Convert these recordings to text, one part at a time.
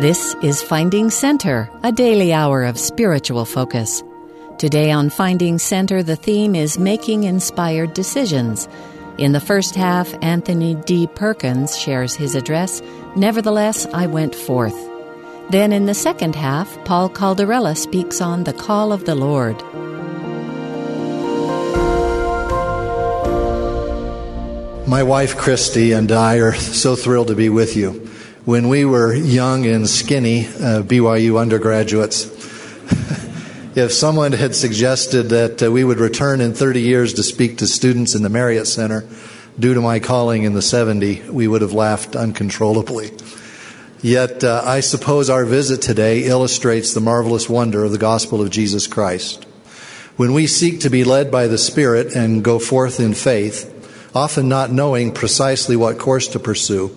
This is Finding Center, a daily hour of spiritual focus. Today on Finding Center, the theme is Making Inspired Decisions. In the first half, Anthony D. Perkins shares his address, Nevertheless, I Went Forth. Then in the second half, Paul Caldarella speaks on the call of the Lord. My wife Christy and I are so thrilled to be with you when we were young and skinny uh, BYU undergraduates, if someone had suggested that uh, we would return in 30 years to speak to students in the Marriott Center due to my calling in the 70, we would have laughed uncontrollably. Yet, uh, I suppose our visit today illustrates the marvelous wonder of the gospel of Jesus Christ. When we seek to be led by the Spirit and go forth in faith, often not knowing precisely what course to pursue,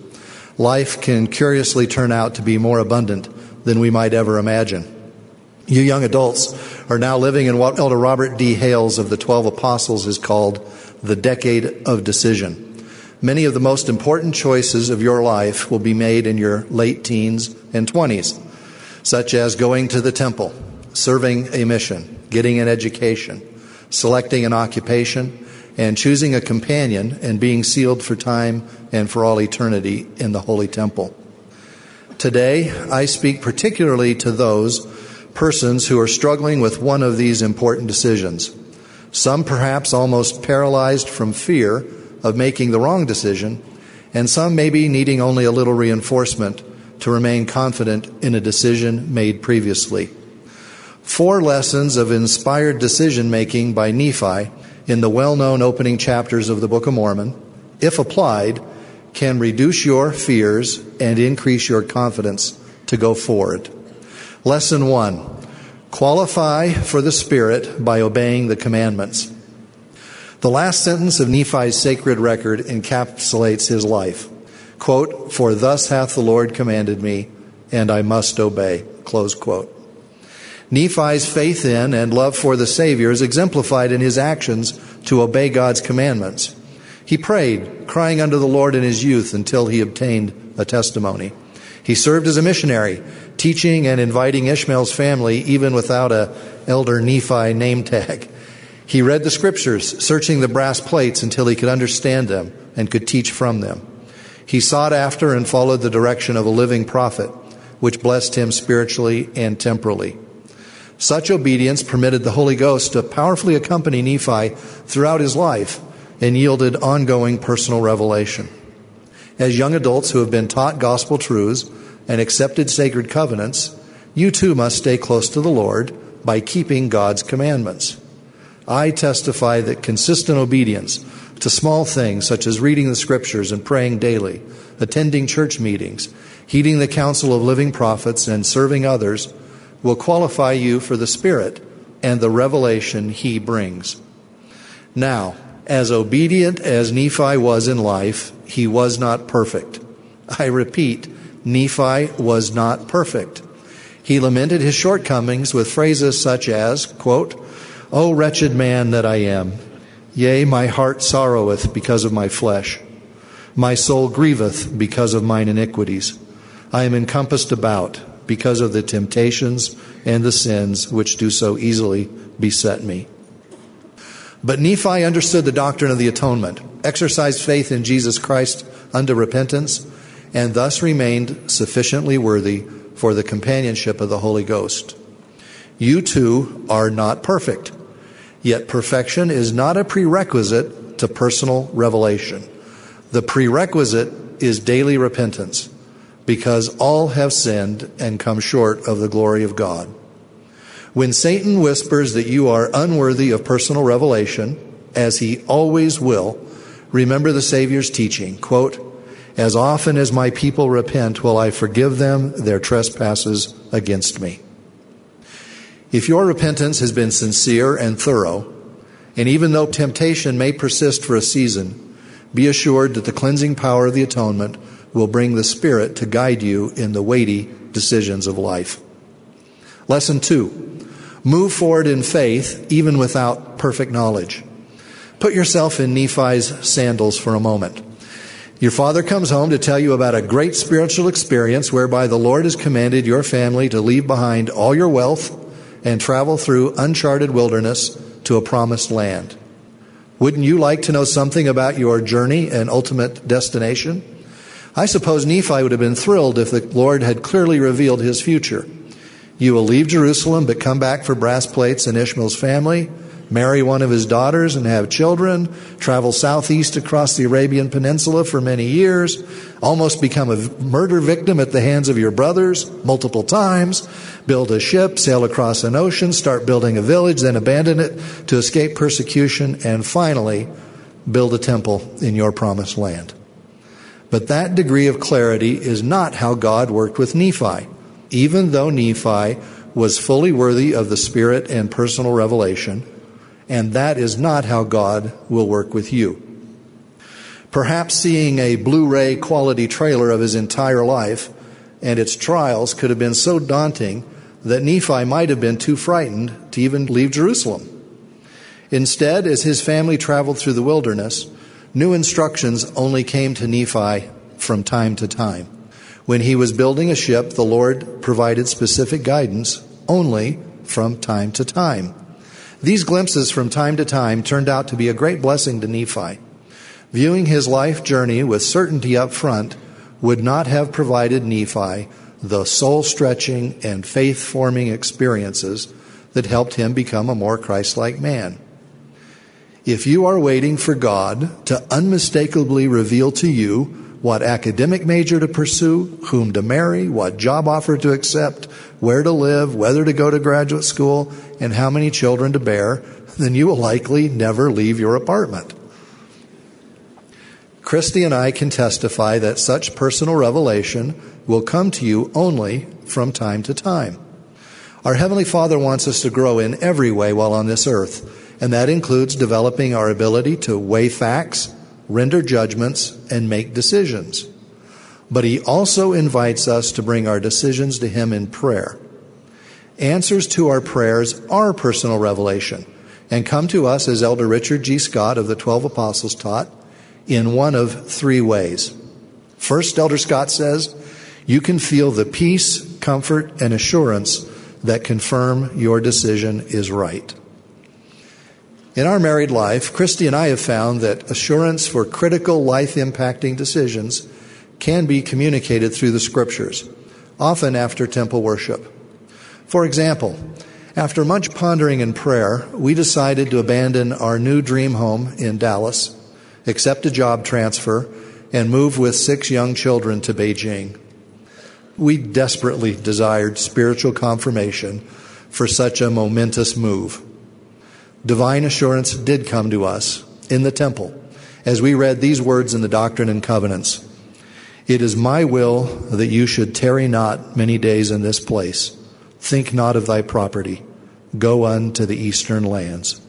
life can curiously turn out to be more abundant than we might ever imagine. You young adults are now living in what Elder Robert D. Hales of the Twelve Apostles has called the decade of decision. Many of the most important choices of your life will be made in your late teens and 20s, such as going to the temple, serving a mission, getting an education, selecting an occupation, and choosing a companion and being sealed for time and for all eternity in the Holy Temple. Today, I speak particularly to those persons who are struggling with one of these important decisions. Some perhaps almost paralyzed from fear of making the wrong decision, and some maybe needing only a little reinforcement to remain confident in a decision made previously. Four lessons of inspired decision making by Nephi in the well known opening chapters of the Book of Mormon, if applied, can reduce your fears and increase your confidence to go forward. Lesson one qualify for the Spirit by obeying the commandments. The last sentence of Nephi's sacred record encapsulates his life. Quote, For thus hath the Lord commanded me, and I must obey. Close quote. Nephi's faith in and love for the Savior is exemplified in his actions to obey God's commandments. He prayed, crying unto the Lord in his youth until he obtained a testimony. He served as a missionary, teaching and inviting Ishmael's family even without a elder Nephi name tag. He read the scriptures, searching the brass plates until he could understand them and could teach from them. He sought after and followed the direction of a living prophet, which blessed him spiritually and temporally. Such obedience permitted the Holy Ghost to powerfully accompany Nephi throughout his life and yielded ongoing personal revelation. As young adults who have been taught gospel truths and accepted sacred covenants, you too must stay close to the Lord by keeping God's commandments. I testify that consistent obedience to small things such as reading the scriptures and praying daily, attending church meetings, heeding the counsel of living prophets, and serving others will qualify you for the Spirit and the revelation He brings. Now, as obedient as Nephi was in life, he was not perfect. I repeat, Nephi was not perfect. He lamented his shortcomings with phrases such as, quote, O wretched man that I am, yea, my heart sorroweth because of my flesh. My soul grieveth because of mine iniquities. I am encompassed about because of the temptations and the sins which do so easily beset me. But Nephi understood the doctrine of the atonement, exercised faith in Jesus Christ unto repentance, and thus remained sufficiently worthy for the companionship of the Holy Ghost. You too are not perfect, yet perfection is not a prerequisite to personal revelation. The prerequisite is daily repentance because all have sinned and come short of the glory of God. When Satan whispers that you are unworthy of personal revelation, as he always will, remember the Savior's teaching, quote, as often as my people repent, will I forgive them their trespasses against me. If your repentance has been sincere and thorough, and even though temptation may persist for a season, be assured that the cleansing power of the atonement will bring the Spirit to guide you in the weighty decisions of life. Lesson two, move forward in faith even without perfect knowledge. Put yourself in Nephi's sandals for a moment. Your father comes home to tell you about a great spiritual experience whereby the Lord has commanded your family to leave behind all your wealth and travel through uncharted wilderness to a promised land. Wouldn't you like to know something about your journey and ultimate destination? I suppose Nephi would have been thrilled if the Lord had clearly revealed his future. You will leave Jerusalem but come back for brass plates and Ishmael's family marry one of his daughters and have children, travel southeast across the Arabian Peninsula for many years, almost become a murder victim at the hands of your brothers multiple times, build a ship, sail across an ocean, start building a village, then abandon it to escape persecution, and finally build a temple in your promised land. But that degree of clarity is not how God worked with Nephi. Even though Nephi was fully worthy of the Spirit and personal revelation, and that is not how God will work with you. Perhaps seeing a Blu ray quality trailer of his entire life and its trials could have been so daunting that Nephi might have been too frightened to even leave Jerusalem. Instead, as his family traveled through the wilderness, new instructions only came to Nephi from time to time. When he was building a ship, the Lord provided specific guidance only from time to time. These glimpses from time to time turned out to be a great blessing to Nephi. Viewing his life journey with certainty up front would not have provided Nephi the soul stretching and faith forming experiences that helped him become a more Christ like man. If you are waiting for God to unmistakably reveal to you what academic major to pursue, whom to marry, what job offer to accept, where to live, whether to go to graduate school, and how many children to bear, then you will likely never leave your apartment. Christy and I can testify that such personal revelation will come to you only from time to time. Our Heavenly Father wants us to grow in every way while on this earth, and that includes developing our ability to weigh facts, render judgments, and make decisions. But He also invites us to bring our decisions to Him in prayer. Answers to our prayers are personal revelation and come to us, as Elder Richard G. Scott of the Twelve Apostles taught, in one of three ways. First, Elder Scott says, you can feel the peace, comfort, and assurance that confirm your decision is right. In our married life, Christy and I have found that assurance for critical life impacting decisions can be communicated through the scriptures, often after temple worship. For example, after much pondering and prayer, we decided to abandon our new dream home in Dallas, accept a job transfer, and move with six young children to Beijing. We desperately desired spiritual confirmation for such a momentous move. Divine assurance did come to us in the temple as we read these words in the Doctrine and Covenants. It is my will that you should tarry not many days in this place Think not of thy property. Go unto the eastern lands.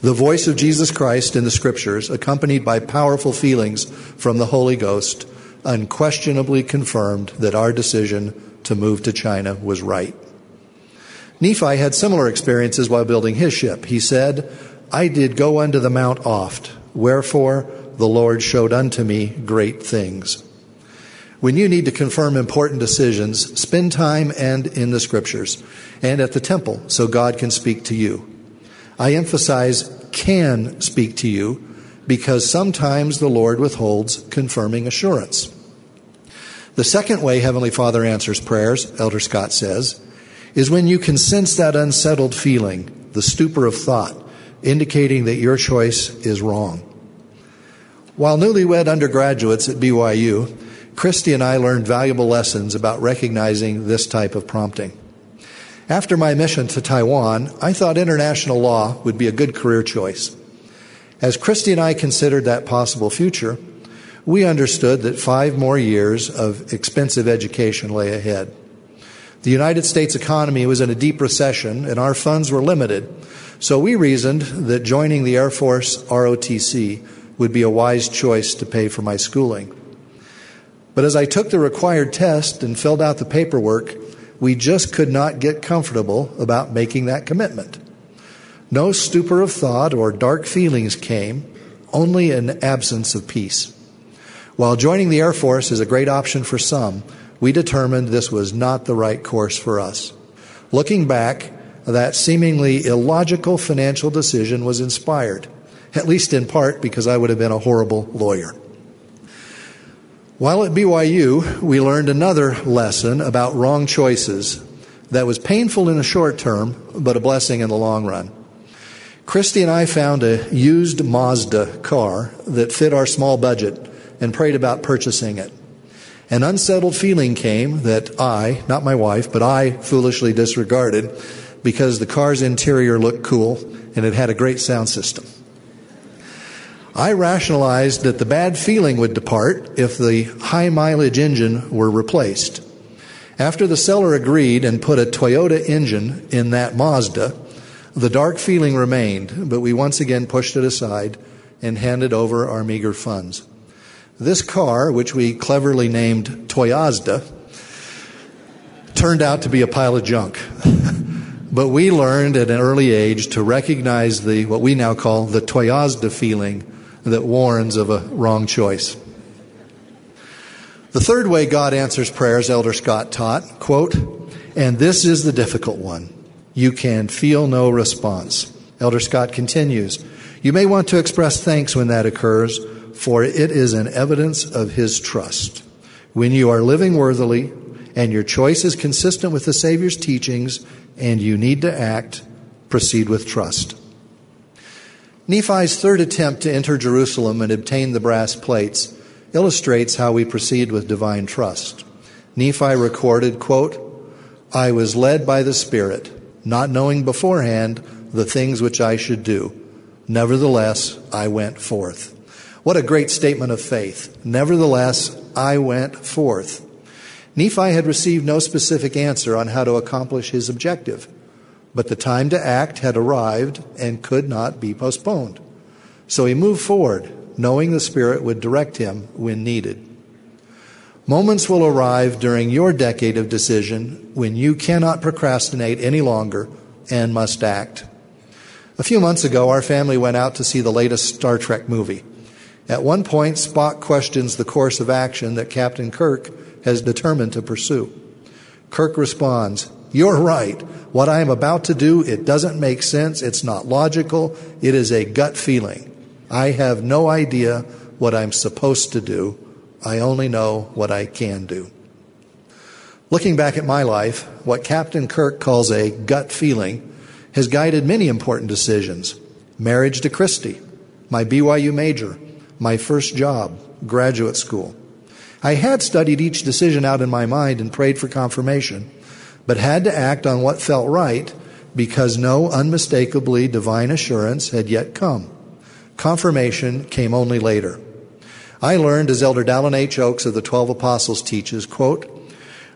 The voice of Jesus Christ in the scriptures, accompanied by powerful feelings from the Holy Ghost, unquestionably confirmed that our decision to move to China was right. Nephi had similar experiences while building his ship. He said, I did go unto the mount oft, wherefore the Lord showed unto me great things. When you need to confirm important decisions, spend time and in the scriptures and at the temple so God can speak to you. I emphasize can speak to you because sometimes the Lord withholds confirming assurance. The second way Heavenly Father answers prayers, Elder Scott says, is when you can sense that unsettled feeling, the stupor of thought, indicating that your choice is wrong. While newlywed undergraduates at BYU, Christy and I learned valuable lessons about recognizing this type of prompting. After my mission to Taiwan, I thought international law would be a good career choice. As Christy and I considered that possible future, we understood that five more years of expensive education lay ahead. The United States economy was in a deep recession and our funds were limited, so we reasoned that joining the Air Force ROTC would be a wise choice to pay for my schooling. But as I took the required test and filled out the paperwork, we just could not get comfortable about making that commitment. No stupor of thought or dark feelings came, only an absence of peace. While joining the Air Force is a great option for some, we determined this was not the right course for us. Looking back, that seemingly illogical financial decision was inspired, at least in part because I would have been a horrible lawyer. While at BYU, we learned another lesson about wrong choices that was painful in the short term, but a blessing in the long run. Christy and I found a used Mazda car that fit our small budget and prayed about purchasing it. An unsettled feeling came that I, not my wife, but I foolishly disregarded because the car's interior looked cool and it had a great sound system. I rationalized that the bad feeling would depart if the high mileage engine were replaced. After the seller agreed and put a Toyota engine in that Mazda, the dark feeling remained, but we once again pushed it aside and handed over our meager funds. This car, which we cleverly named Toyazda, turned out to be a pile of junk. but we learned at an early age to recognize the what we now call the Toyazda feeling that warns of a wrong choice. The third way God answers prayers, Elder Scott taught, quote, and this is the difficult one. You can feel no response. Elder Scott continues, you may want to express thanks when that occurs, for it is an evidence of his trust. When you are living worthily and your choice is consistent with the Savior's teachings and you need to act, proceed with trust. Nephi's third attempt to enter Jerusalem and obtain the brass plates illustrates how we proceed with divine trust. Nephi recorded, quote, I was led by the Spirit, not knowing beforehand the things which I should do. Nevertheless, I went forth. What a great statement of faith. Nevertheless, I went forth. Nephi had received no specific answer on how to accomplish his objective, but the time to act had arrived and could not be postponed. So he moved forward, knowing the Spirit would direct him when needed. Moments will arrive during your decade of decision when you cannot procrastinate any longer and must act. A few months ago, our family went out to see the latest Star Trek movie. At one point, Spock questions the course of action that Captain Kirk has determined to pursue. Kirk responds, You're right. What I am about to do, it doesn't make sense. It's not logical. It is a gut feeling. I have no idea what I'm supposed to do. I only know what I can do. Looking back at my life, what Captain Kirk calls a gut feeling has guided many important decisions. Marriage to Christy, my BYU major, my first job, graduate school. I had studied each decision out in my mind and prayed for confirmation, but had to act on what felt right because no unmistakably divine assurance had yet come. Confirmation came only later. I learned, as Elder Dallin H. Oaks of the Twelve Apostles teaches, quote,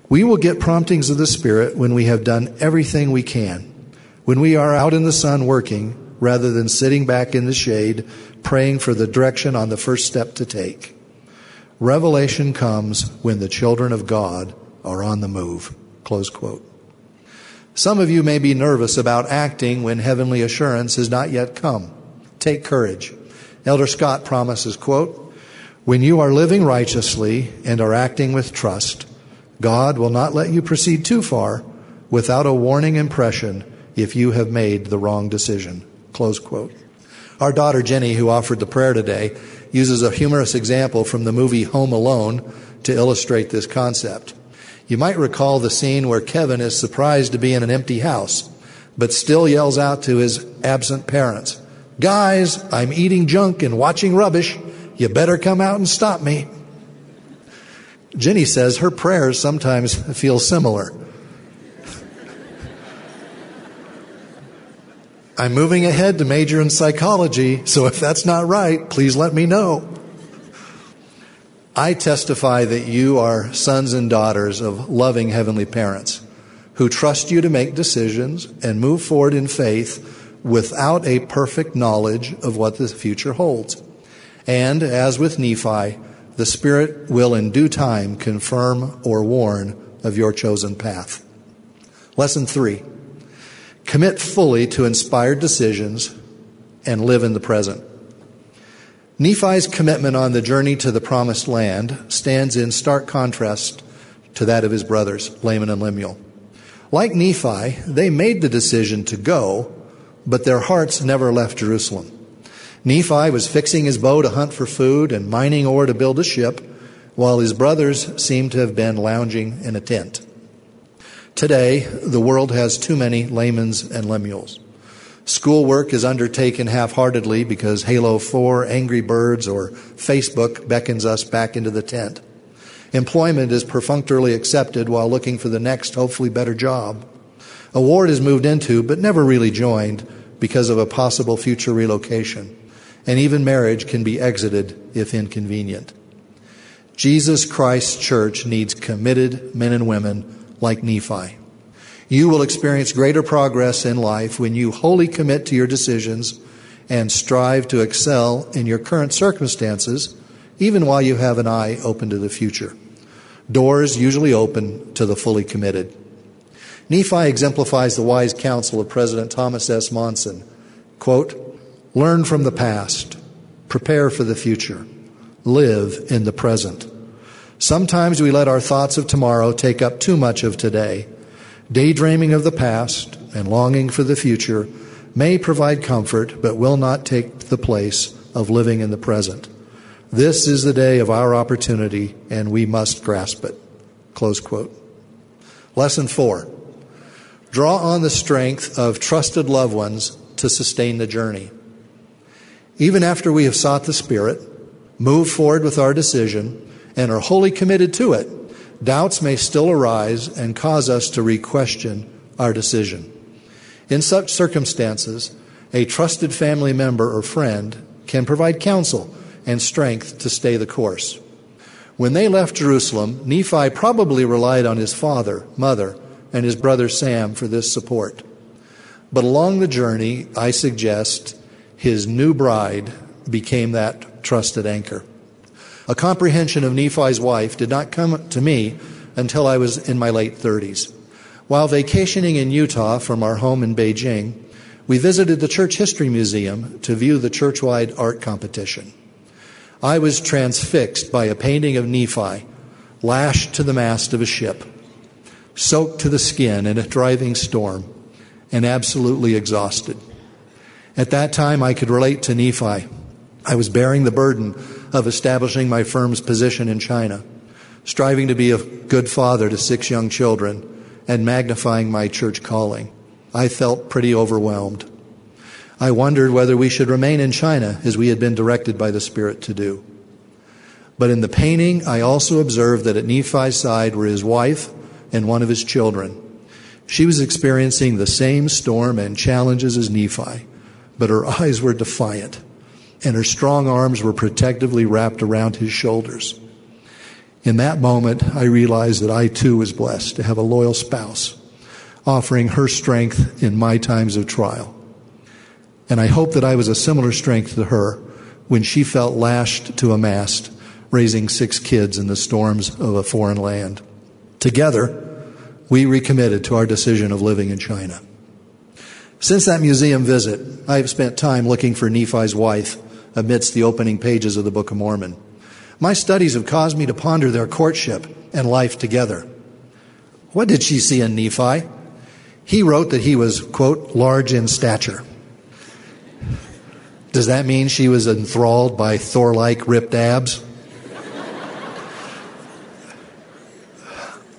We will get promptings of the Spirit when we have done everything we can. When we are out in the sun working, rather than sitting back in the shade praying for the direction on the first step to take. Revelation comes when the children of God are on the move. Close quote. Some of you may be nervous about acting when heavenly assurance has not yet come. Take courage. Elder Scott promises, quote, when you are living righteously and are acting with trust, God will not let you proceed too far without a warning impression if you have made the wrong decision. Close quote. Our daughter Jenny, who offered the prayer today, uses a humorous example from the movie Home Alone to illustrate this concept. You might recall the scene where Kevin is surprised to be in an empty house, but still yells out to his absent parents, Guys, I'm eating junk and watching rubbish. You better come out and stop me. Jenny says her prayers sometimes feel similar. I'm moving ahead to major in psychology, so if that's not right, please let me know. I testify that you are sons and daughters of loving heavenly parents who trust you to make decisions and move forward in faith without a perfect knowledge of what the future holds. And as with Nephi, the Spirit will in due time confirm or warn of your chosen path. Lesson three. Commit fully to inspired decisions and live in the present. Nephi's commitment on the journey to the promised land stands in stark contrast to that of his brothers, Laman and Lemuel. Like Nephi, they made the decision to go, but their hearts never left Jerusalem. Nephi was fixing his bow to hunt for food and mining ore to build a ship, while his brothers seemed to have been lounging in a tent. Today, the world has too many Lamans and Lemuels. Schoolwork is undertaken half heartedly because Halo 4, Angry Birds, or Facebook beckons us back into the tent. Employment is perfunctorily accepted while looking for the next, hopefully better job. A ward is moved into, but never really joined because of a possible future relocation. And even marriage can be exited if inconvenient. Jesus Christ's church needs committed men and women like Nephi. You will experience greater progress in life when you wholly commit to your decisions and strive to excel in your current circumstances, even while you have an eye open to the future. Doors usually open to the fully committed. Nephi exemplifies the wise counsel of President Thomas S. Monson. Quote, learn from the past, prepare for the future, live in the present. Sometimes we let our thoughts of tomorrow take up too much of today Daydreaming of the past and longing for the future may provide comfort, but will not take the place of living in the present. This is the day of our opportunity, and we must grasp it. Close quote. Lesson four draw on the strength of trusted loved ones to sustain the journey. Even after we have sought the Spirit, moved forward with our decision, and are wholly committed to it, doubts may still arise and cause us to re-question our decision. In such circumstances, a trusted family member or friend can provide counsel and strength to stay the course. When they left Jerusalem, Nephi probably relied on his father, mother, and his brother Sam for this support. But along the journey, I suggest his new bride became that trusted anchor. A comprehension of Nephi's wife did not come to me until I was in my late 30s. While vacationing in Utah from our home in Beijing, we visited the Church History Museum to view the churchwide art competition. I was transfixed by a painting of Nephi lashed to the mast of a ship, soaked to the skin in a driving storm, and absolutely exhausted. At that time, I could relate to Nephi. I was bearing the burden of establishing my firm's position in China, striving to be a good father to six young children, and magnifying my church calling. I felt pretty overwhelmed. I wondered whether we should remain in China as we had been directed by the Spirit to do. But in the painting, I also observed that at Nephi's side were his wife and one of his children. She was experiencing the same storm and challenges as Nephi, but her eyes were defiant and her strong arms were protectively wrapped around his shoulders. In that moment, I realized that I too was blessed to have a loyal spouse offering her strength in my times of trial. And I hope that I was a similar strength to her when she felt lashed to a mast, raising six kids in the storms of a foreign land. Together, we recommitted to our decision of living in China. Since that museum visit, I have spent time looking for Nephi's wife amidst the opening pages of the Book of Mormon. My studies have caused me to ponder their courtship and life together. What did she see in Nephi? He wrote that he was, quote, large in stature. Does that mean she was enthralled by Thor like ripped abs?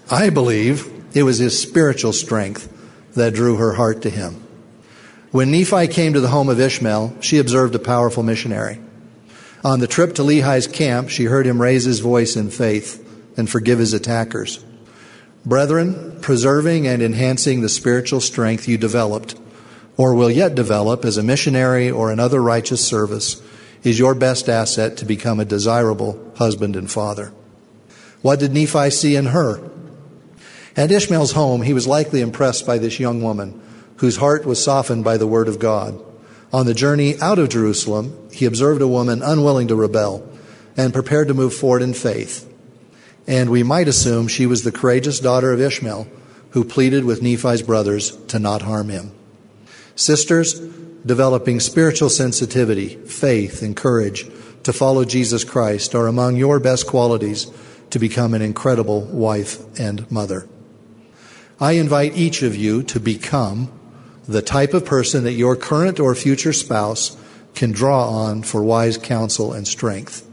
I believe it was his spiritual strength that drew her heart to him. When Nephi came to the home of Ishmael, she observed a powerful missionary. On the trip to Lehi's camp, she heard him raise his voice in faith and forgive his attackers. Brethren, preserving and enhancing the spiritual strength you developed or will yet develop as a missionary or in another righteous service is your best asset to become a desirable husband and father. What did Nephi see in her? At Ishmael's home, he was likely impressed by this young woman whose heart was softened by the word of God. On the journey out of Jerusalem, he observed a woman unwilling to rebel and prepared to move forward in faith. And we might assume she was the courageous daughter of Ishmael who pleaded with Nephi's brothers to not harm him. Sisters, developing spiritual sensitivity, faith, and courage to follow Jesus Christ are among your best qualities to become an incredible wife and mother. I invite each of you to become the type of person that your current or future spouse can draw on for wise counsel and strength.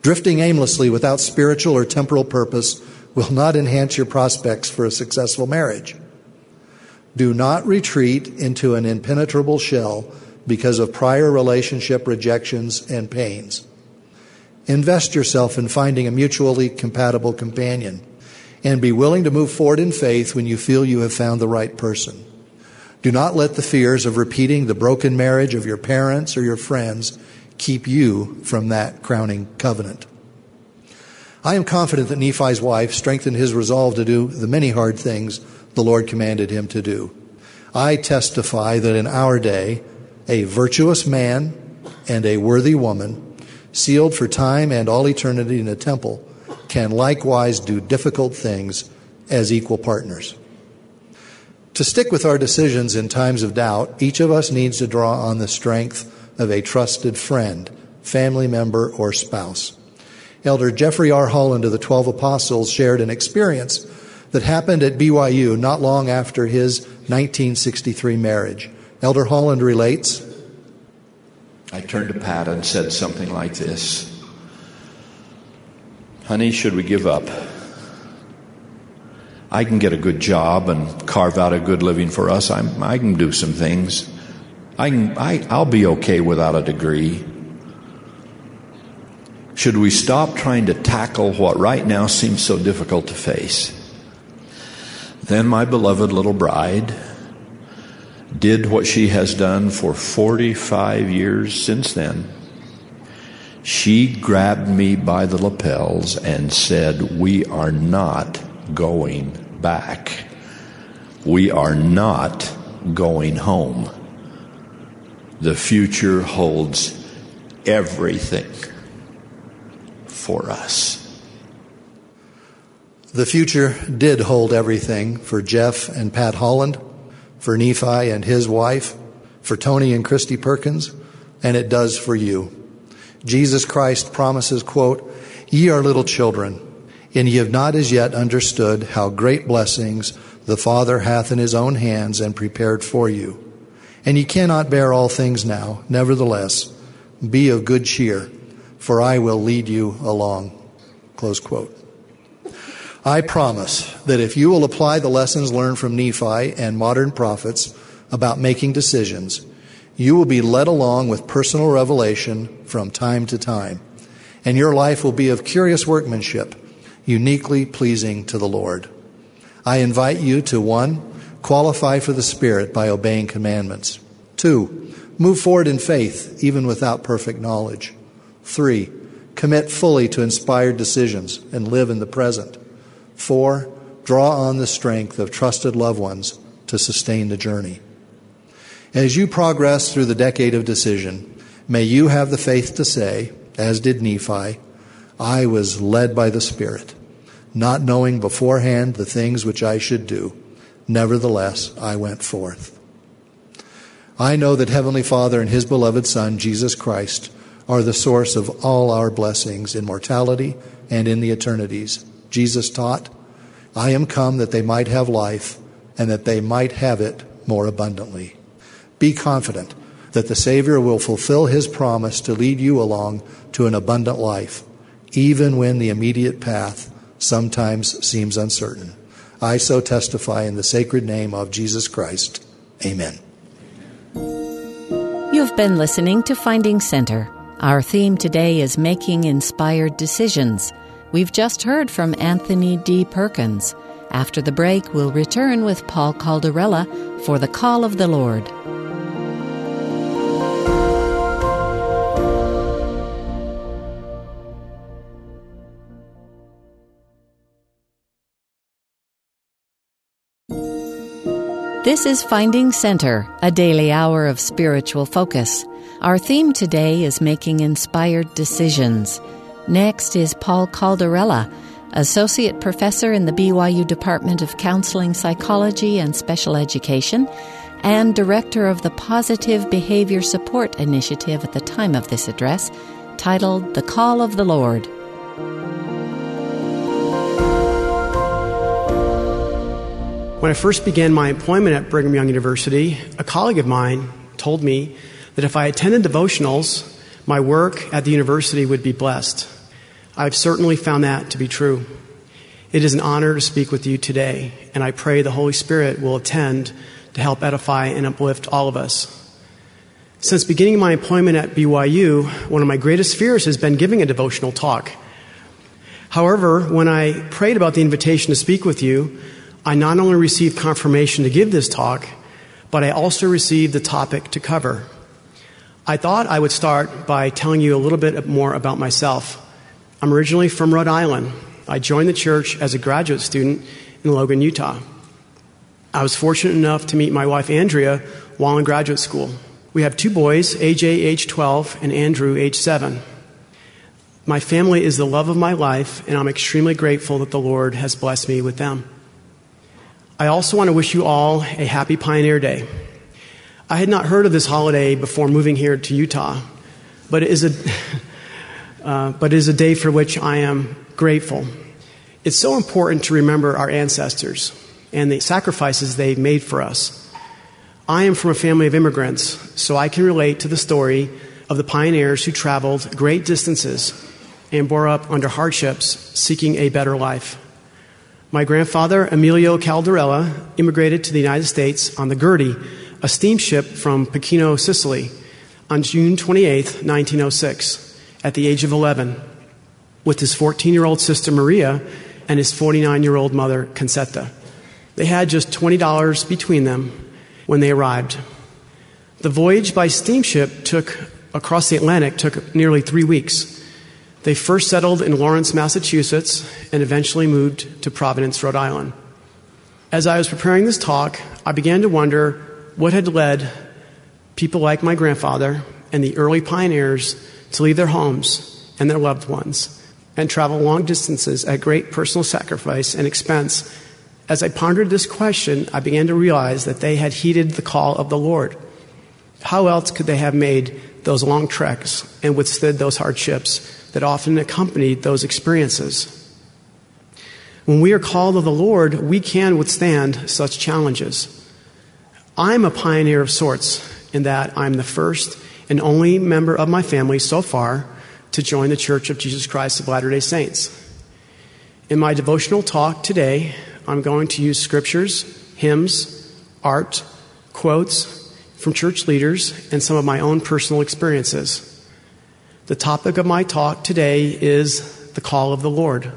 Drifting aimlessly without spiritual or temporal purpose will not enhance your prospects for a successful marriage. Do not retreat into an impenetrable shell because of prior relationship rejections and pains. Invest yourself in finding a mutually compatible companion and be willing to move forward in faith when you feel you have found the right person. Do not let the fears of repeating the broken marriage of your parents or your friends keep you from that crowning covenant. I am confident that Nephi's wife strengthened his resolve to do the many hard things the Lord commanded him to do. I testify that in our day, a virtuous man and a worthy woman, sealed for time and all eternity in a temple, can likewise do difficult things as equal partners. To stick with our decisions in times of doubt, each of us needs to draw on the strength of a trusted friend, family member, or spouse. Elder Jeffrey R. Holland of the Twelve Apostles shared an experience that happened at BYU not long after his 1963 marriage. Elder Holland relates I turned to Pat and said something like this Honey, should we give up? I can get a good job and carve out a good living for us. I'm, I can do some things. I can, I, I'll be okay without a degree. Should we stop trying to tackle what right now seems so difficult to face? Then my beloved little bride did what she has done for 45 years since then. She grabbed me by the lapels and said, We are not going back. We are not going home. The future holds everything for us. The future did hold everything for Jeff and Pat Holland, for Nephi and his wife, for Tony and Christy Perkins, and it does for you. Jesus Christ promises, quote, Ye are little children, and ye have not as yet understood how great blessings the Father hath in his own hands and prepared for you. And ye cannot bear all things now, nevertheless, be of good cheer, for I will lead you along. Close quote. I promise that if you will apply the lessons learned from Nephi and modern prophets about making decisions, you will be led along with personal revelation from time to time, and your life will be of curious workmanship, uniquely pleasing to the Lord. I invite you to one, qualify for the Spirit by obeying commandments. Two, move forward in faith even without perfect knowledge. Three, commit fully to inspired decisions and live in the present. Four, draw on the strength of trusted loved ones to sustain the journey. As you progress through the decade of decision, may you have the faith to say, as did Nephi, I was led by the Spirit, not knowing beforehand the things which I should do. Nevertheless, I went forth. I know that Heavenly Father and His beloved Son, Jesus Christ, are the source of all our blessings in mortality and in the eternities. Jesus taught, I am come that they might have life and that they might have it more abundantly. Be confident that the Savior will fulfill his promise to lead you along to an abundant life, even when the immediate path sometimes seems uncertain. I so testify in the sacred name of Jesus Christ. Amen. You've been listening to Finding Center. Our theme today is Making Inspired Decisions. We've just heard from Anthony D. Perkins. After the break, we'll return with Paul Caldarella for the Call of the Lord. This is Finding Center, a daily hour of spiritual focus. Our theme today is making inspired decisions. Next is Paul Caldarella, Associate Professor in the BYU Department of Counseling Psychology and Special Education, and Director of the Positive Behavior Support Initiative at the time of this address, titled The Call of the Lord. When I first began my employment at Brigham Young University, a colleague of mine told me that if I attended devotionals, my work at the university would be blessed. I've certainly found that to be true. It is an honor to speak with you today, and I pray the Holy Spirit will attend to help edify and uplift all of us. Since beginning my employment at BYU, one of my greatest fears has been giving a devotional talk. However, when I prayed about the invitation to speak with you, I not only received confirmation to give this talk, but I also received the topic to cover. I thought I would start by telling you a little bit more about myself. I'm originally from Rhode Island. I joined the church as a graduate student in Logan, Utah. I was fortunate enough to meet my wife Andrea while in graduate school. We have two boys, AJ age 12 and Andrew age 7. My family is the love of my life, and I'm extremely grateful that the Lord has blessed me with them. I also want to wish you all a happy Pioneer Day. I had not heard of this holiday before moving here to Utah, but it is a, uh, but it is a day for which I am grateful. It's so important to remember our ancestors and the sacrifices they made for us. I am from a family of immigrants, so I can relate to the story of the pioneers who traveled great distances and bore up under hardships seeking a better life. My grandfather, Emilio Caldarella, immigrated to the United States on the Gertie, a steamship from Pachino, Sicily, on June 28, 1906, at the age of 11, with his 14 year old sister Maria and his 49 year old mother, Concetta. They had just $20 between them when they arrived. The voyage by steamship took across the Atlantic took nearly three weeks. They first settled in Lawrence, Massachusetts, and eventually moved to Providence, Rhode Island. As I was preparing this talk, I began to wonder what had led people like my grandfather and the early pioneers to leave their homes and their loved ones and travel long distances at great personal sacrifice and expense. As I pondered this question, I began to realize that they had heeded the call of the Lord. How else could they have made those long treks and withstood those hardships that often accompanied those experiences. When we are called of the Lord, we can withstand such challenges. I'm a pioneer of sorts in that I'm the first and only member of my family so far to join the Church of Jesus Christ of Latter day Saints. In my devotional talk today, I'm going to use scriptures, hymns, art, quotes from church leaders, and some of my own personal experiences. The topic of my talk today is the call of the Lord.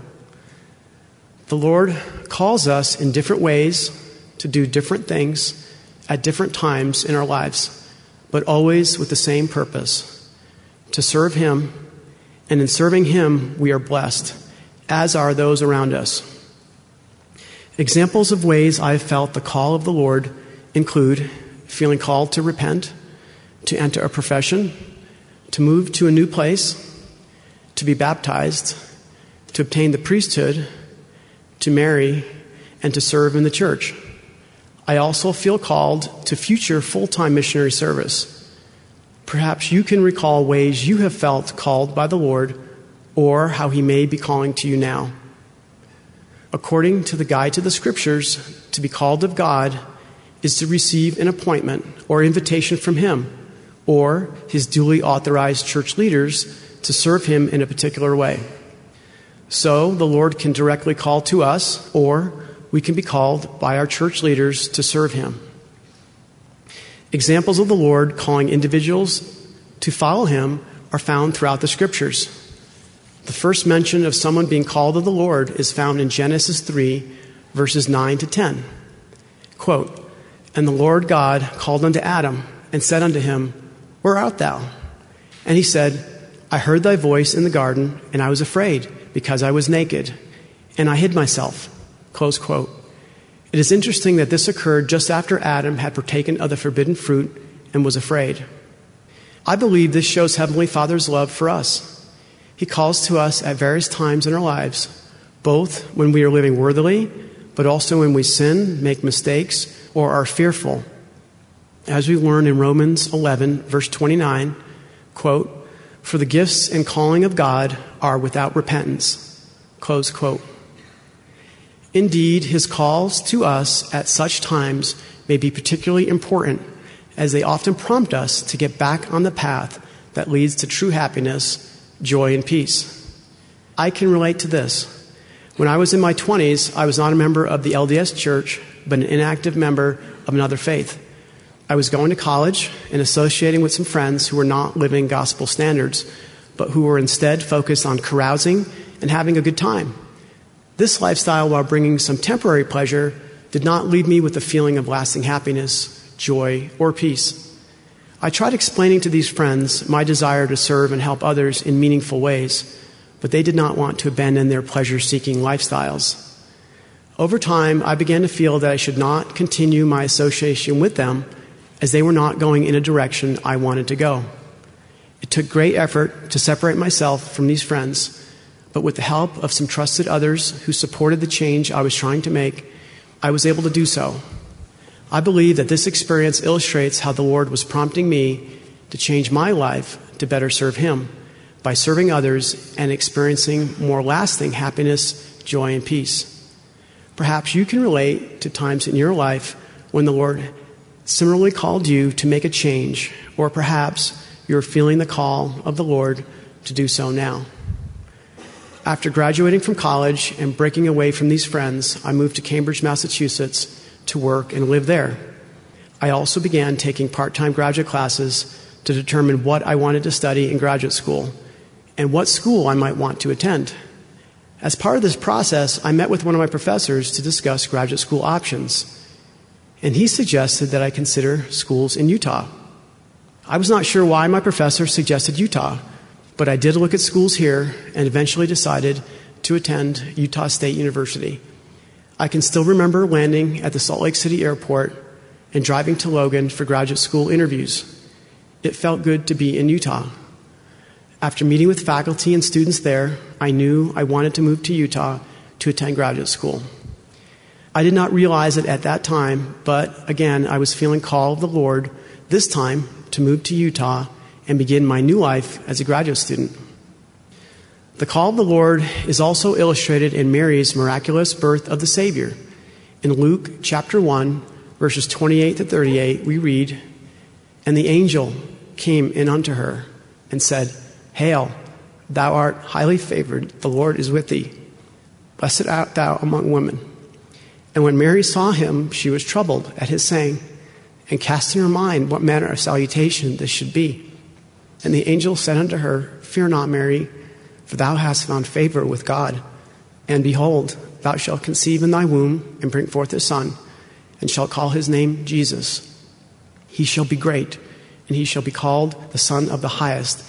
The Lord calls us in different ways to do different things at different times in our lives, but always with the same purpose to serve Him. And in serving Him, we are blessed, as are those around us. Examples of ways I've felt the call of the Lord include feeling called to repent, to enter a profession, to move to a new place, to be baptized, to obtain the priesthood, to marry, and to serve in the church. I also feel called to future full time missionary service. Perhaps you can recall ways you have felt called by the Lord or how He may be calling to you now. According to the guide to the Scriptures, to be called of God is to receive an appointment or invitation from Him or his duly authorized church leaders to serve him in a particular way. So the Lord can directly call to us, or we can be called by our church leaders to serve him. Examples of the Lord calling individuals to follow him are found throughout the scriptures. The first mention of someone being called of the Lord is found in Genesis 3, verses 9 to 10. Quote, And the Lord God called unto Adam and said unto him, where art thou? And he said, I heard thy voice in the garden, and I was afraid, because I was naked, and I hid myself. Close quote. It is interesting that this occurred just after Adam had partaken of the forbidden fruit and was afraid. I believe this shows Heavenly Father's love for us. He calls to us at various times in our lives, both when we are living worthily, but also when we sin, make mistakes, or are fearful as we learn in Romans 11, verse 29, quote, For the gifts and calling of God are without repentance. Close quote. Indeed, his calls to us at such times may be particularly important as they often prompt us to get back on the path that leads to true happiness, joy, and peace. I can relate to this. When I was in my 20s, I was not a member of the LDS church, but an inactive member of another faith. I was going to college and associating with some friends who were not living gospel standards, but who were instead focused on carousing and having a good time. This lifestyle, while bringing some temporary pleasure, did not leave me with a feeling of lasting happiness, joy, or peace. I tried explaining to these friends my desire to serve and help others in meaningful ways, but they did not want to abandon their pleasure seeking lifestyles. Over time, I began to feel that I should not continue my association with them as they were not going in a direction I wanted to go. It took great effort to separate myself from these friends but with the help of some trusted others who supported the change I was trying to make, I was able to do so. I believe that this experience illustrates how the Lord was prompting me to change my life to better serve Him by serving others and experiencing more lasting happiness, joy, and peace. Perhaps you can relate to times in your life when the Lord similarly called you to make a change, or perhaps you're feeling the call of the Lord to do so now. After graduating from college and breaking away from these friends, I moved to Cambridge, Massachusetts to work and live there. I also began taking part time graduate classes to determine what I wanted to study in graduate school and what school I might want to attend. As part of this process, I met with one of my professors to discuss graduate school options, and he suggested that I consider schools in Utah. I was not sure why my professor suggested Utah. But I did look at schools here and eventually decided to attend Utah State University. I can still remember landing at the Salt Lake City airport and driving to Logan for graduate school interviews. It felt good to be in Utah. After meeting with faculty and students there, I knew I wanted to move to Utah to attend graduate school. I did not realize it at that time, but again, I was feeling call of the Lord, this time to move to Utah and begin my new life as a graduate student. The call of the Lord is also illustrated in Mary's miraculous birth of the Savior. In Luke chapter 1, verses 28 to 38, we read, And the angel came in unto her and said, Hail, thou art highly favored, the Lord is with thee. Blessed art thou among women. And when Mary saw him, she was troubled at his saying, and cast in her mind what manner of salutation this should be. And the angel said unto her, Fear not, Mary, for thou hast found favor with God. And behold, thou shalt conceive in thy womb and bring forth a son, and shalt call his name Jesus. He shall be great, and he shall be called the Son of the Highest.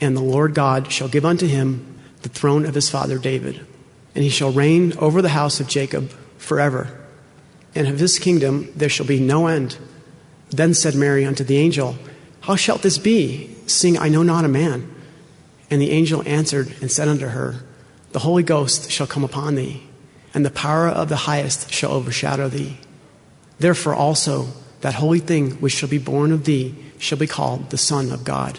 And the Lord God shall give unto him the throne of his father David. And he shall reign over the house of Jacob forever. And of his kingdom there shall be no end. Then said Mary unto the angel, how shalt this be, seeing I know not a man? And the angel answered and said unto her, The Holy Ghost shall come upon thee, and the power of the highest shall overshadow thee. Therefore also that holy thing which shall be born of thee shall be called the Son of God.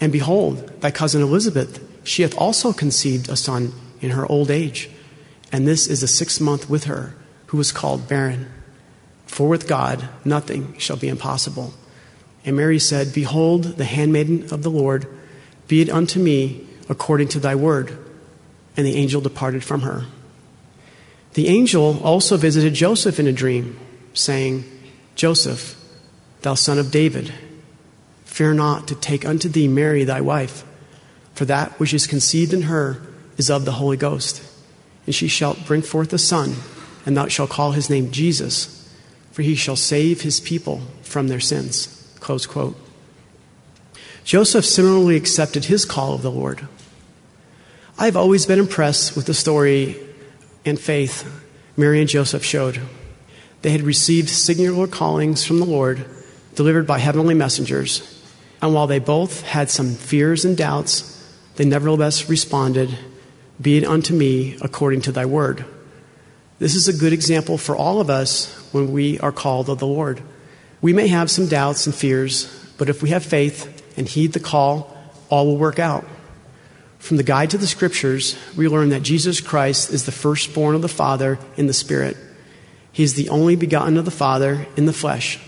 And behold, thy cousin Elizabeth, she hath also conceived a son in her old age, and this is the sixth month with her, who was called barren. For with God nothing shall be impossible. And Mary said, Behold, the handmaiden of the Lord, be it unto me according to thy word. And the angel departed from her. The angel also visited Joseph in a dream, saying, Joseph, thou son of David, fear not to take unto thee Mary thy wife, for that which is conceived in her is of the Holy Ghost. And she shall bring forth a son, and thou shalt call his name Jesus, for he shall save his people from their sins. Close quote. Joseph similarly accepted his call of the Lord. I've always been impressed with the story and faith Mary and Joseph showed. They had received singular callings from the Lord delivered by heavenly messengers, and while they both had some fears and doubts, they nevertheless responded, Be it unto me according to thy word. This is a good example for all of us when we are called of the Lord. We may have some doubts and fears, but if we have faith and heed the call all will work out. From the guide to the scriptures, we learn that Jesus Christ is the firstborn of the Father in the Spirit. He is the only begotten of the Father in the flesh.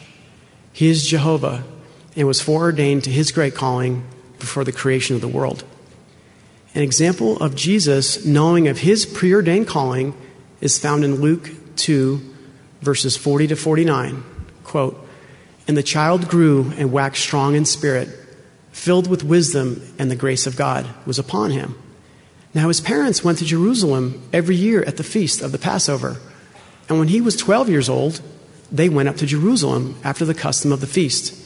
He is Jehovah and was foreordained to his great calling before the creation of the world. An example of Jesus knowing of his preordained calling is found in Luke 2, verses 40 to 49. Quote, And the child grew and waxed strong in spirit, filled with wisdom, and the grace of God was upon him. Now his parents went to Jerusalem every year at the feast of the Passover. And when he was 12 years old, they went up to Jerusalem after the custom of the feast.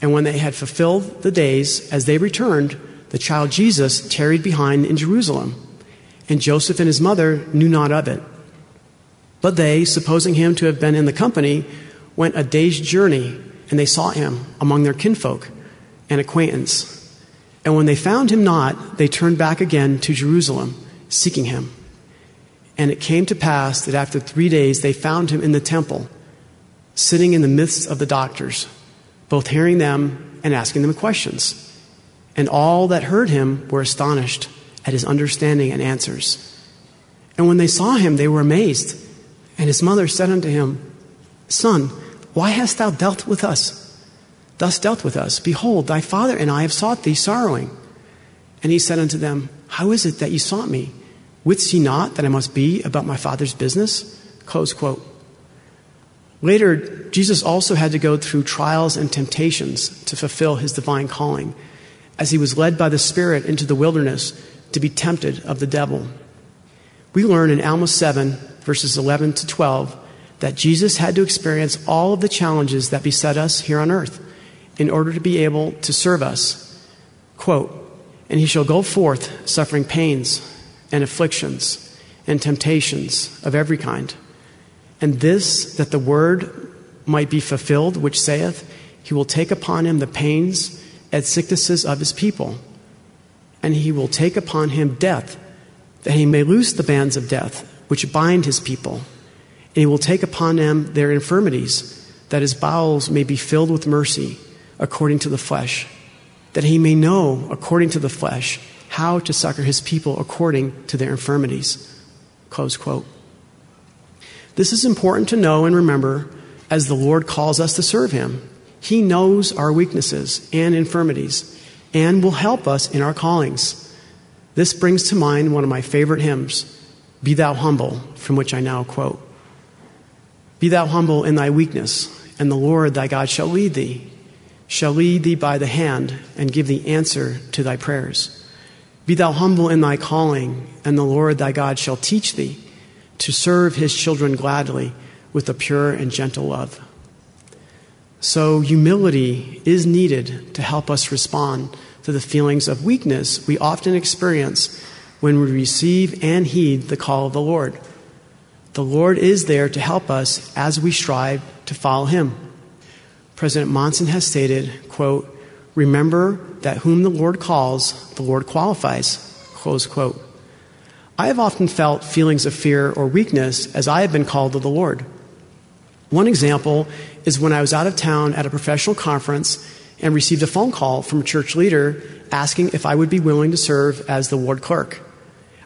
And when they had fulfilled the days, as they returned, the child Jesus tarried behind in Jerusalem. And Joseph and his mother knew not of it. But they, supposing him to have been in the company, went a day's journey, and they sought him among their kinfolk and acquaintance. And when they found him not, they turned back again to Jerusalem, seeking him. And it came to pass that after three days they found him in the temple, sitting in the midst of the doctors, both hearing them and asking them questions. And all that heard him were astonished at his understanding and answers. And when they saw him, they were amazed. And his mother said unto him, Son, why hast thou dealt with us? Thus dealt with us. Behold, thy father and I have sought thee sorrowing. And he said unto them, How is it that ye sought me? Wist ye not that I must be about my father's business? Close quote. Later, Jesus also had to go through trials and temptations to fulfill his divine calling, as he was led by the Spirit into the wilderness to be tempted of the devil. We learn in Alma 7, verses 11 to 12, that Jesus had to experience all of the challenges that beset us here on earth in order to be able to serve us. Quote, and he shall go forth suffering pains and afflictions and temptations of every kind. And this, that the word might be fulfilled, which saith, He will take upon him the pains and sicknesses of his people, and he will take upon him death, that he may loose the bands of death, which bind his people. And he will take upon them their infirmities, that his bowels may be filled with mercy, according to the flesh, that he may know, according to the flesh, how to succor his people according to their infirmities. Close quote. This is important to know and remember as the Lord calls us to serve him. He knows our weaknesses and infirmities and will help us in our callings. This brings to mind one of my favorite hymns, Be Thou Humble, from which I now quote. Be thou humble in thy weakness, and the Lord thy God shall lead thee, shall lead thee by the hand, and give thee answer to thy prayers. Be thou humble in thy calling, and the Lord thy God shall teach thee to serve his children gladly with a pure and gentle love. So, humility is needed to help us respond to the feelings of weakness we often experience when we receive and heed the call of the Lord. The Lord is there to help us as we strive to follow him. President Monson has stated, quote, Remember that whom the Lord calls, the Lord qualifies. Close quote. I have often felt feelings of fear or weakness as I have been called to the Lord. One example is when I was out of town at a professional conference and received a phone call from a church leader asking if I would be willing to serve as the ward clerk.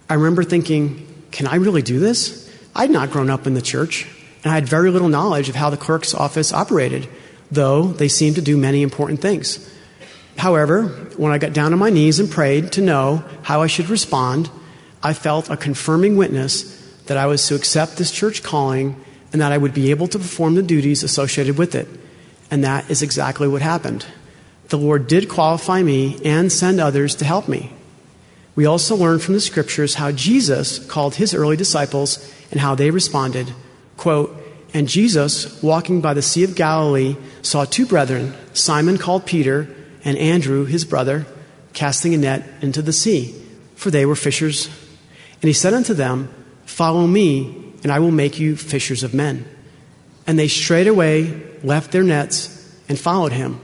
I remember thinking, can I really do this? I'd not grown up in the church, and I had very little knowledge of how the clerk's office operated, though they seemed to do many important things. However, when I got down on my knees and prayed to know how I should respond, I felt a confirming witness that I was to accept this church calling and that I would be able to perform the duties associated with it. And that is exactly what happened. The Lord did qualify me and send others to help me. We also learn from the scriptures how Jesus called his early disciples and how they responded. Quote, and Jesus, walking by the Sea of Galilee, saw two brethren, Simon called Peter, and Andrew, his brother, casting a net into the sea, for they were fishers. And he said unto them, Follow me, and I will make you fishers of men. And they straightway left their nets and followed him.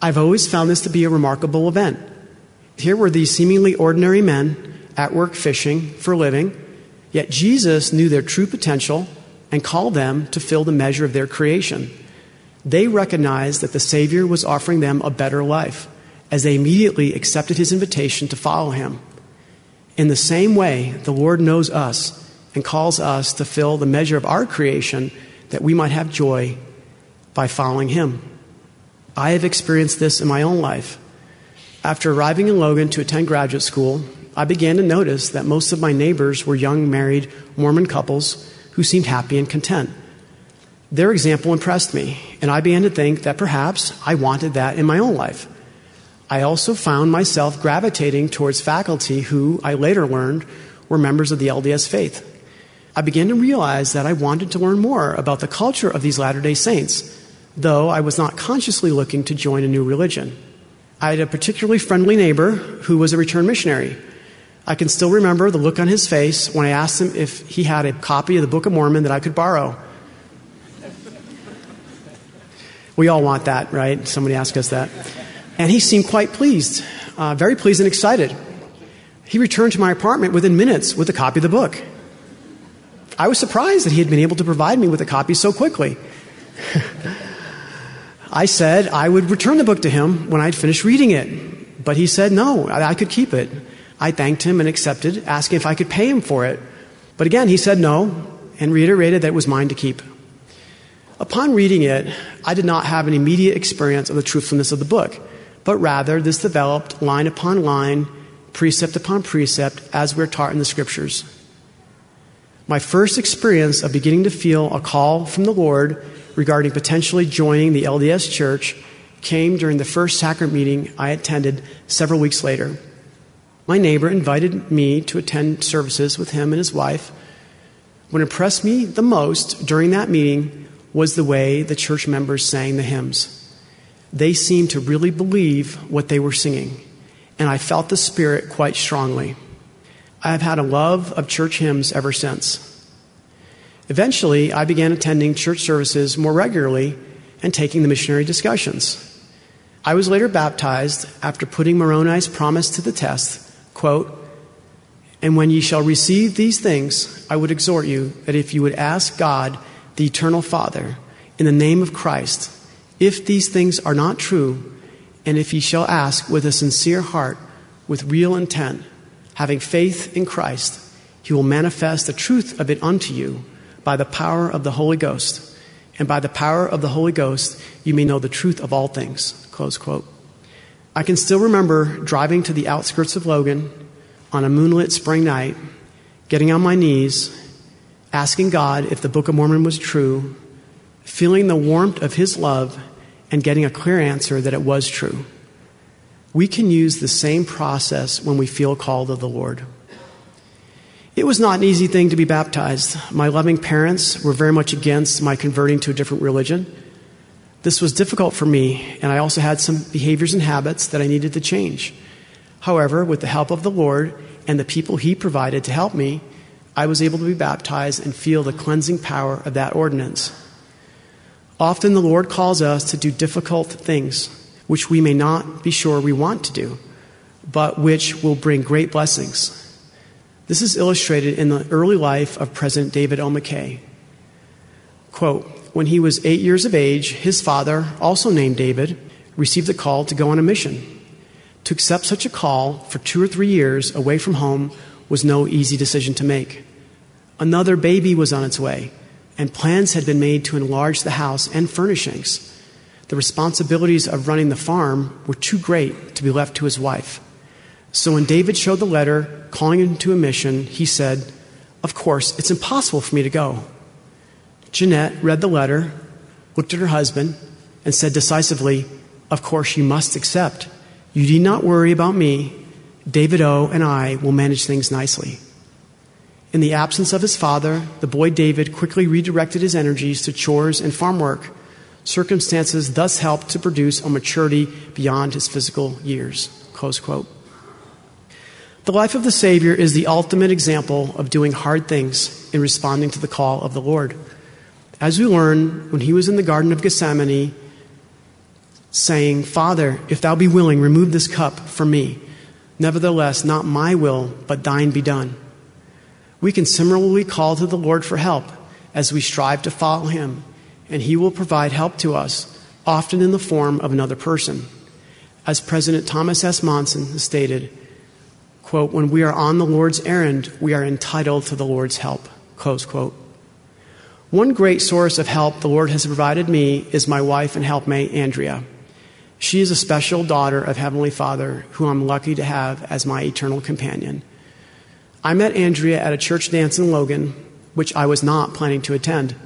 I've always found this to be a remarkable event. Here were these seemingly ordinary men at work fishing for a living, yet Jesus knew their true potential and called them to fill the measure of their creation they recognized that the Savior was offering them a better life, as they immediately accepted his invitation to follow him. In the same way, the Lord knows us and calls us to fill the measure of our creation that we might have joy by following him. I have experienced this in my own life. After arriving in Logan to attend graduate school, I began to notice that most of my neighbors were young married Mormon couples who seemed happy and content. Their example impressed me, and I began to think that perhaps I wanted that in my own life. I also found myself gravitating towards faculty who, I later learned, were members of the LDS faith. I began to realize that I wanted to learn more about the culture of these Latter day Saints, though I was not consciously looking to join a new religion. I had a particularly friendly neighbor who was a returned missionary. I can still remember the look on his face when I asked him if he had a copy of the Book of Mormon that I could borrow. We all want that, right? Somebody asked us that. And he seemed quite pleased, uh, very pleased and excited. He returned to my apartment within minutes with a copy of the book. I was surprised that he had been able to provide me with a copy so quickly. I said I would return the book to him when I'd finished reading it, but he said no, I could keep it. I thanked him and accepted, asking if I could pay him for it. But again, he said no and reiterated that it was mine to keep. Upon reading it, I did not have an immediate experience of the truthfulness of the book but rather this developed line upon line, precept upon precept, as we're taught in the scriptures. My first experience of beginning to feel a call from the Lord regarding potentially joining the LDS church came during the first sacrament meeting I attended several weeks later. My neighbor invited me to attend services with him and his wife. What impressed me the most during that meeting was the way the church members sang the hymns they seemed to really believe what they were singing. And I felt the Spirit quite strongly. I have had a love of church hymns ever since. Eventually, I began attending church services more regularly and taking the missionary discussions. I was later baptized after putting Moroni's promise to the test, quote, And when ye shall receive these things, I would exhort you that if you would ask God, the eternal Father, in the name of Christ, if these things are not true, and if ye shall ask with a sincere heart, with real intent, having faith in Christ, he will manifest the truth of it unto you by the power of the Holy Ghost. And by the power of the Holy Ghost, you may know the truth of all things. Close quote. I can still remember driving to the outskirts of Logan on a moonlit spring night, getting on my knees, asking God if the Book of Mormon was true, feeling the warmth of His love, and getting a clear answer that it was true. We can use the same process when we feel called of the Lord. It was not an easy thing to be baptized. My loving parents were very much against my converting to a different religion. This was difficult for me, and I also had some behaviors and habits that I needed to change. However, with the help of the Lord and the people He provided to help me, I was able to be baptized and feel the cleansing power of that ordinance. Often the Lord calls us to do difficult things, which we may not be sure we want to do, but which will bring great blessings. This is illustrated in the early life of President David O. McKay. Quote, when he was eight years of age, his father, also named David, received a call to go on a mission. To accept such a call for two or three years away from home was no easy decision to make. Another baby was on its way, and plans had been made to enlarge the house and furnishings. The responsibilities of running the farm were too great to be left to his wife. So when David showed the letter calling him to a mission, he said, Of course, it's impossible for me to go. Jeanette read the letter, looked at her husband, and said decisively, Of course, you must accept. You need not worry about me. David O. and I will manage things nicely. In the absence of his father, the boy David quickly redirected his energies to chores and farm work. Circumstances thus helped to produce a maturity beyond his physical years. Close quote. The life of the Savior is the ultimate example of doing hard things in responding to the call of the Lord. As we learn, when he was in the Garden of Gethsemane, saying, Father, if thou be willing, remove this cup from me. Nevertheless, not my will, but thine be done we can similarly call to the Lord for help as we strive to follow Him, and He will provide help to us, often in the form of another person. As President Thomas S. Monson stated, quote, when we are on the Lord's errand, we are entitled to the Lord's help, close quote. One great source of help the Lord has provided me is my wife and helpmate, Andrea. She is a special daughter of Heavenly Father who I'm lucky to have as my eternal companion. I met Andrea at a church dance in Logan, which I was not planning to attend.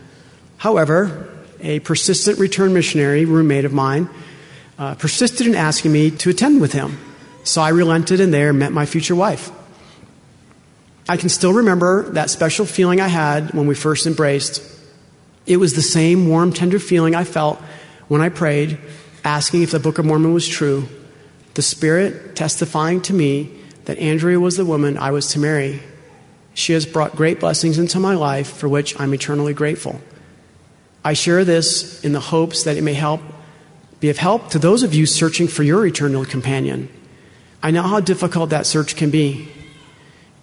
However, a persistent return missionary roommate of mine uh, persisted in asking me to attend with him. So I relented and there met my future wife. I can still remember that special feeling I had when we first embraced. It was the same warm, tender feeling I felt when I prayed, asking if the Book of Mormon was true, the Spirit testifying to me that Andrea was the woman I was to marry. She has brought great blessings into my life for which I'm eternally grateful. I share this in the hopes that it may help be of help to those of you searching for your eternal companion. I know how difficult that search can be.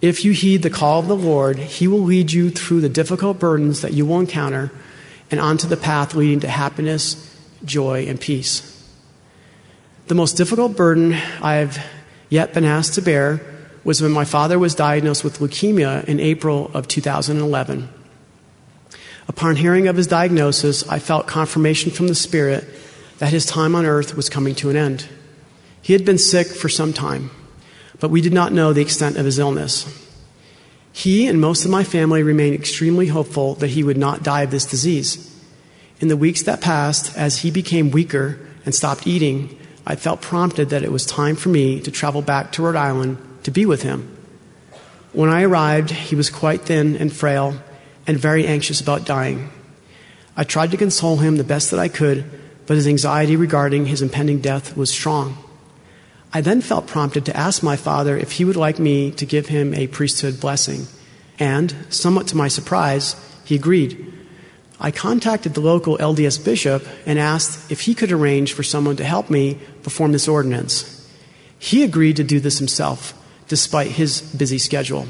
If you heed the call of the Lord, He will lead you through the difficult burdens that you will encounter and onto the path leading to happiness, joy, and peace. The most difficult burden I've yet been asked to bear was when my father was diagnosed with leukemia in April of 2011. Upon hearing of his diagnosis, I felt confirmation from the Spirit that his time on earth was coming to an end. He had been sick for some time but we did not know the extent of his illness. He and most of my family remained extremely hopeful that he would not die of this disease. In the weeks that passed, as he became weaker and stopped eating, I felt prompted that it was time for me to travel back to Rhode Island to be with him. When I arrived, he was quite thin and frail and very anxious about dying. I tried to console him the best that I could, but his anxiety regarding his impending death was strong. I then felt prompted to ask my father if he would like me to give him a priesthood blessing. And, somewhat to my surprise, he agreed. I contacted the local LDS bishop and asked if he could arrange for someone to help me perform this ordinance. He agreed to do this himself, despite his busy schedule.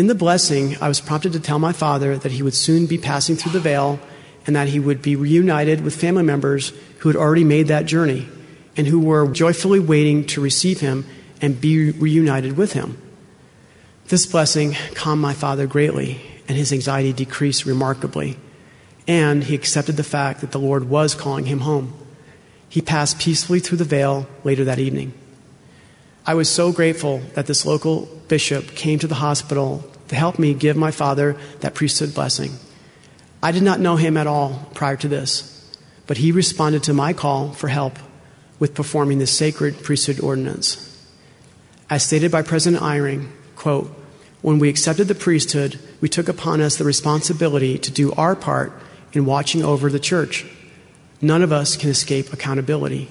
In the blessing, I was prompted to tell my father that he would soon be passing through the veil and that he would be reunited with family members who had already made that journey and who were joyfully waiting to receive him and be reunited with him. This blessing calmed my father greatly, and his anxiety decreased remarkably. And he accepted the fact that the Lord was calling him home. He passed peacefully through the veil later that evening. I was so grateful that this local bishop came to the hospital to help me give my father that priesthood blessing. I did not know him at all prior to this, but he responded to my call for help with performing the sacred priesthood ordinance. As stated by President Eyring, quote, when we accepted the priesthood, we took upon us the responsibility to do our part in watching over the church. None of us can escape accountability.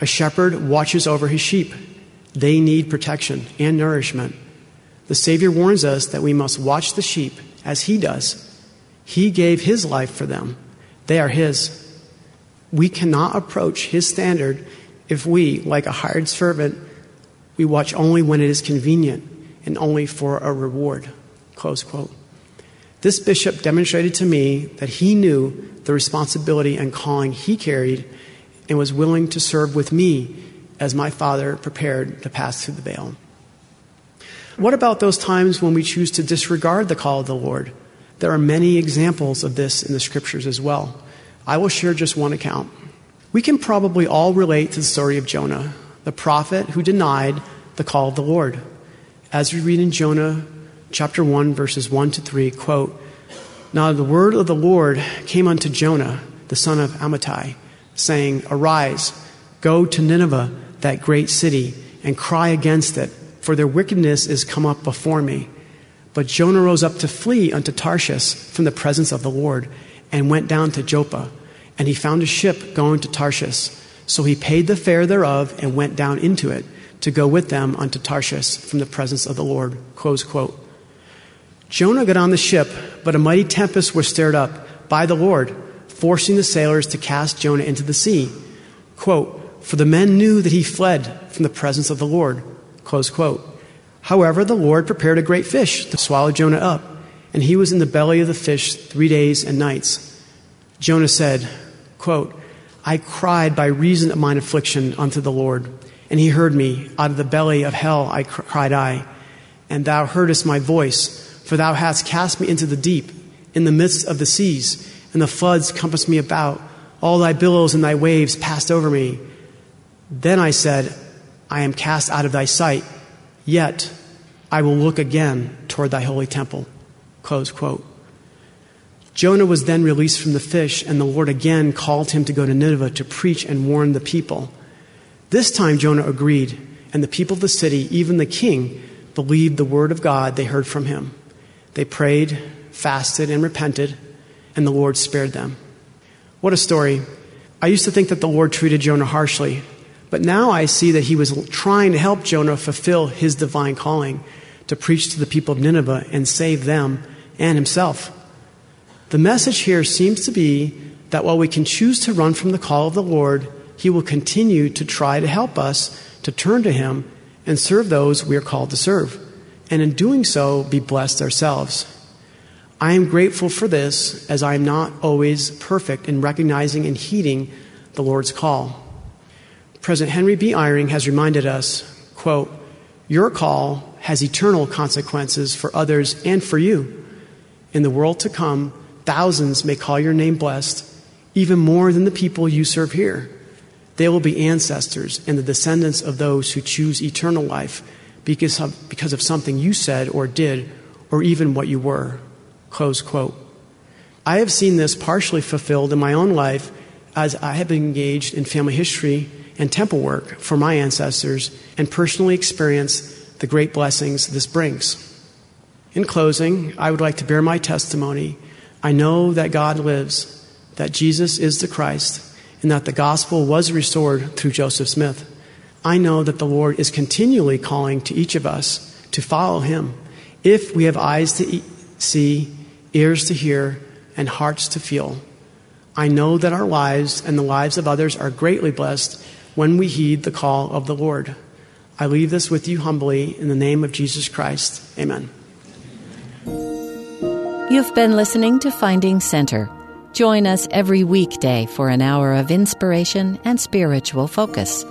A shepherd watches over his sheep. They need protection and nourishment. The Savior warns us that we must watch the sheep as he does. He gave his life for them, they are his. We cannot approach his standard if we, like a hired servant, we watch only when it is convenient and only for a reward. Close quote. This bishop demonstrated to me that he knew the responsibility and calling he carried and was willing to serve with me as my father prepared to pass through the veil. What about those times when we choose to disregard the call of the Lord? There are many examples of this in the scriptures as well. I will share just one account. We can probably all relate to the story of Jonah, the prophet who denied the call of the Lord. As we read in Jonah chapter 1 verses 1 to 3, quote, Now the word of the Lord came unto Jonah, the son of Amittai, saying, Arise, go to Nineveh, that great city, and cry against it, for their wickedness is come up before me. But Jonah rose up to flee unto Tarshish from the presence of the Lord and went down to Joppa. And he found a ship going to Tarshish. So he paid the fare thereof and went down into it to go with them unto Tarshish from the presence of the Lord. Close quote. Jonah got on the ship, but a mighty tempest was stirred up by the Lord, forcing the sailors to cast Jonah into the sea. Quote, For the men knew that he fled from the presence of the Lord. Close quote. However, the Lord prepared a great fish to swallow Jonah up and he was in the belly of the fish three days and nights. Jonah said, quote, I cried by reason of mine affliction unto the Lord. And he heard me. Out of the belly of hell I cried I. And thou heardest my voice, for thou hast cast me into the deep, in the midst of the seas, and the floods compassed me about. All thy billows and thy waves passed over me. Then I said, I am cast out of thy sight, yet I will look again toward thy holy temple. Close quote. Jonah was then released from the fish, and the Lord again called him to go to Nineveh to preach and warn the people. This time Jonah agreed, and the people of the city, even the king, believed the word of God they heard from him. They prayed, fasted, and repented, and the Lord spared them. What a story. I used to think that the Lord treated Jonah harshly, but now I see that he was trying to help Jonah fulfill his divine calling to preach to the people of Nineveh and save them and himself. The message here seems to be that while we can choose to run from the call of the Lord, He will continue to try to help us to turn to Him and serve those we are called to serve, and in doing so, be blessed ourselves. I am grateful for this as I am not always perfect in recognizing and heeding the Lord's call. President Henry B. Eyring has reminded us, quote, Your call has eternal consequences for others and for you. In the world to come, Thousands may call your name blessed, even more than the people you serve here. They will be ancestors and the descendants of those who choose eternal life because of, because of something you said or did, or even what you were. Close quote. I have seen this partially fulfilled in my own life as I have been engaged in family history and temple work for my ancestors and personally experience the great blessings this brings. In closing, I would like to bear my testimony I know that God lives, that Jesus is the Christ, and that the gospel was restored through Joseph Smith. I know that the Lord is continually calling to each of us to follow him if we have eyes to see, ears to hear, and hearts to feel. I know that our lives and the lives of others are greatly blessed when we heed the call of the Lord. I leave this with you humbly in the name of Jesus Christ. Amen. You've been listening to Finding Center. Join us every weekday for an hour of inspiration and spiritual focus.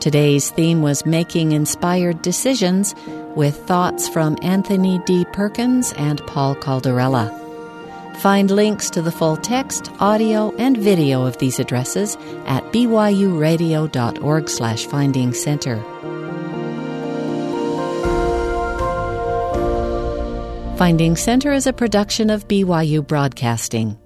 Today's theme was Making Inspired Decisions with thoughts from Anthony D. Perkins and Paul Caldarella. Find links to the full text, audio, and video of these addresses at byuradio.org slash center. Finding Center is a production of BYU Broadcasting.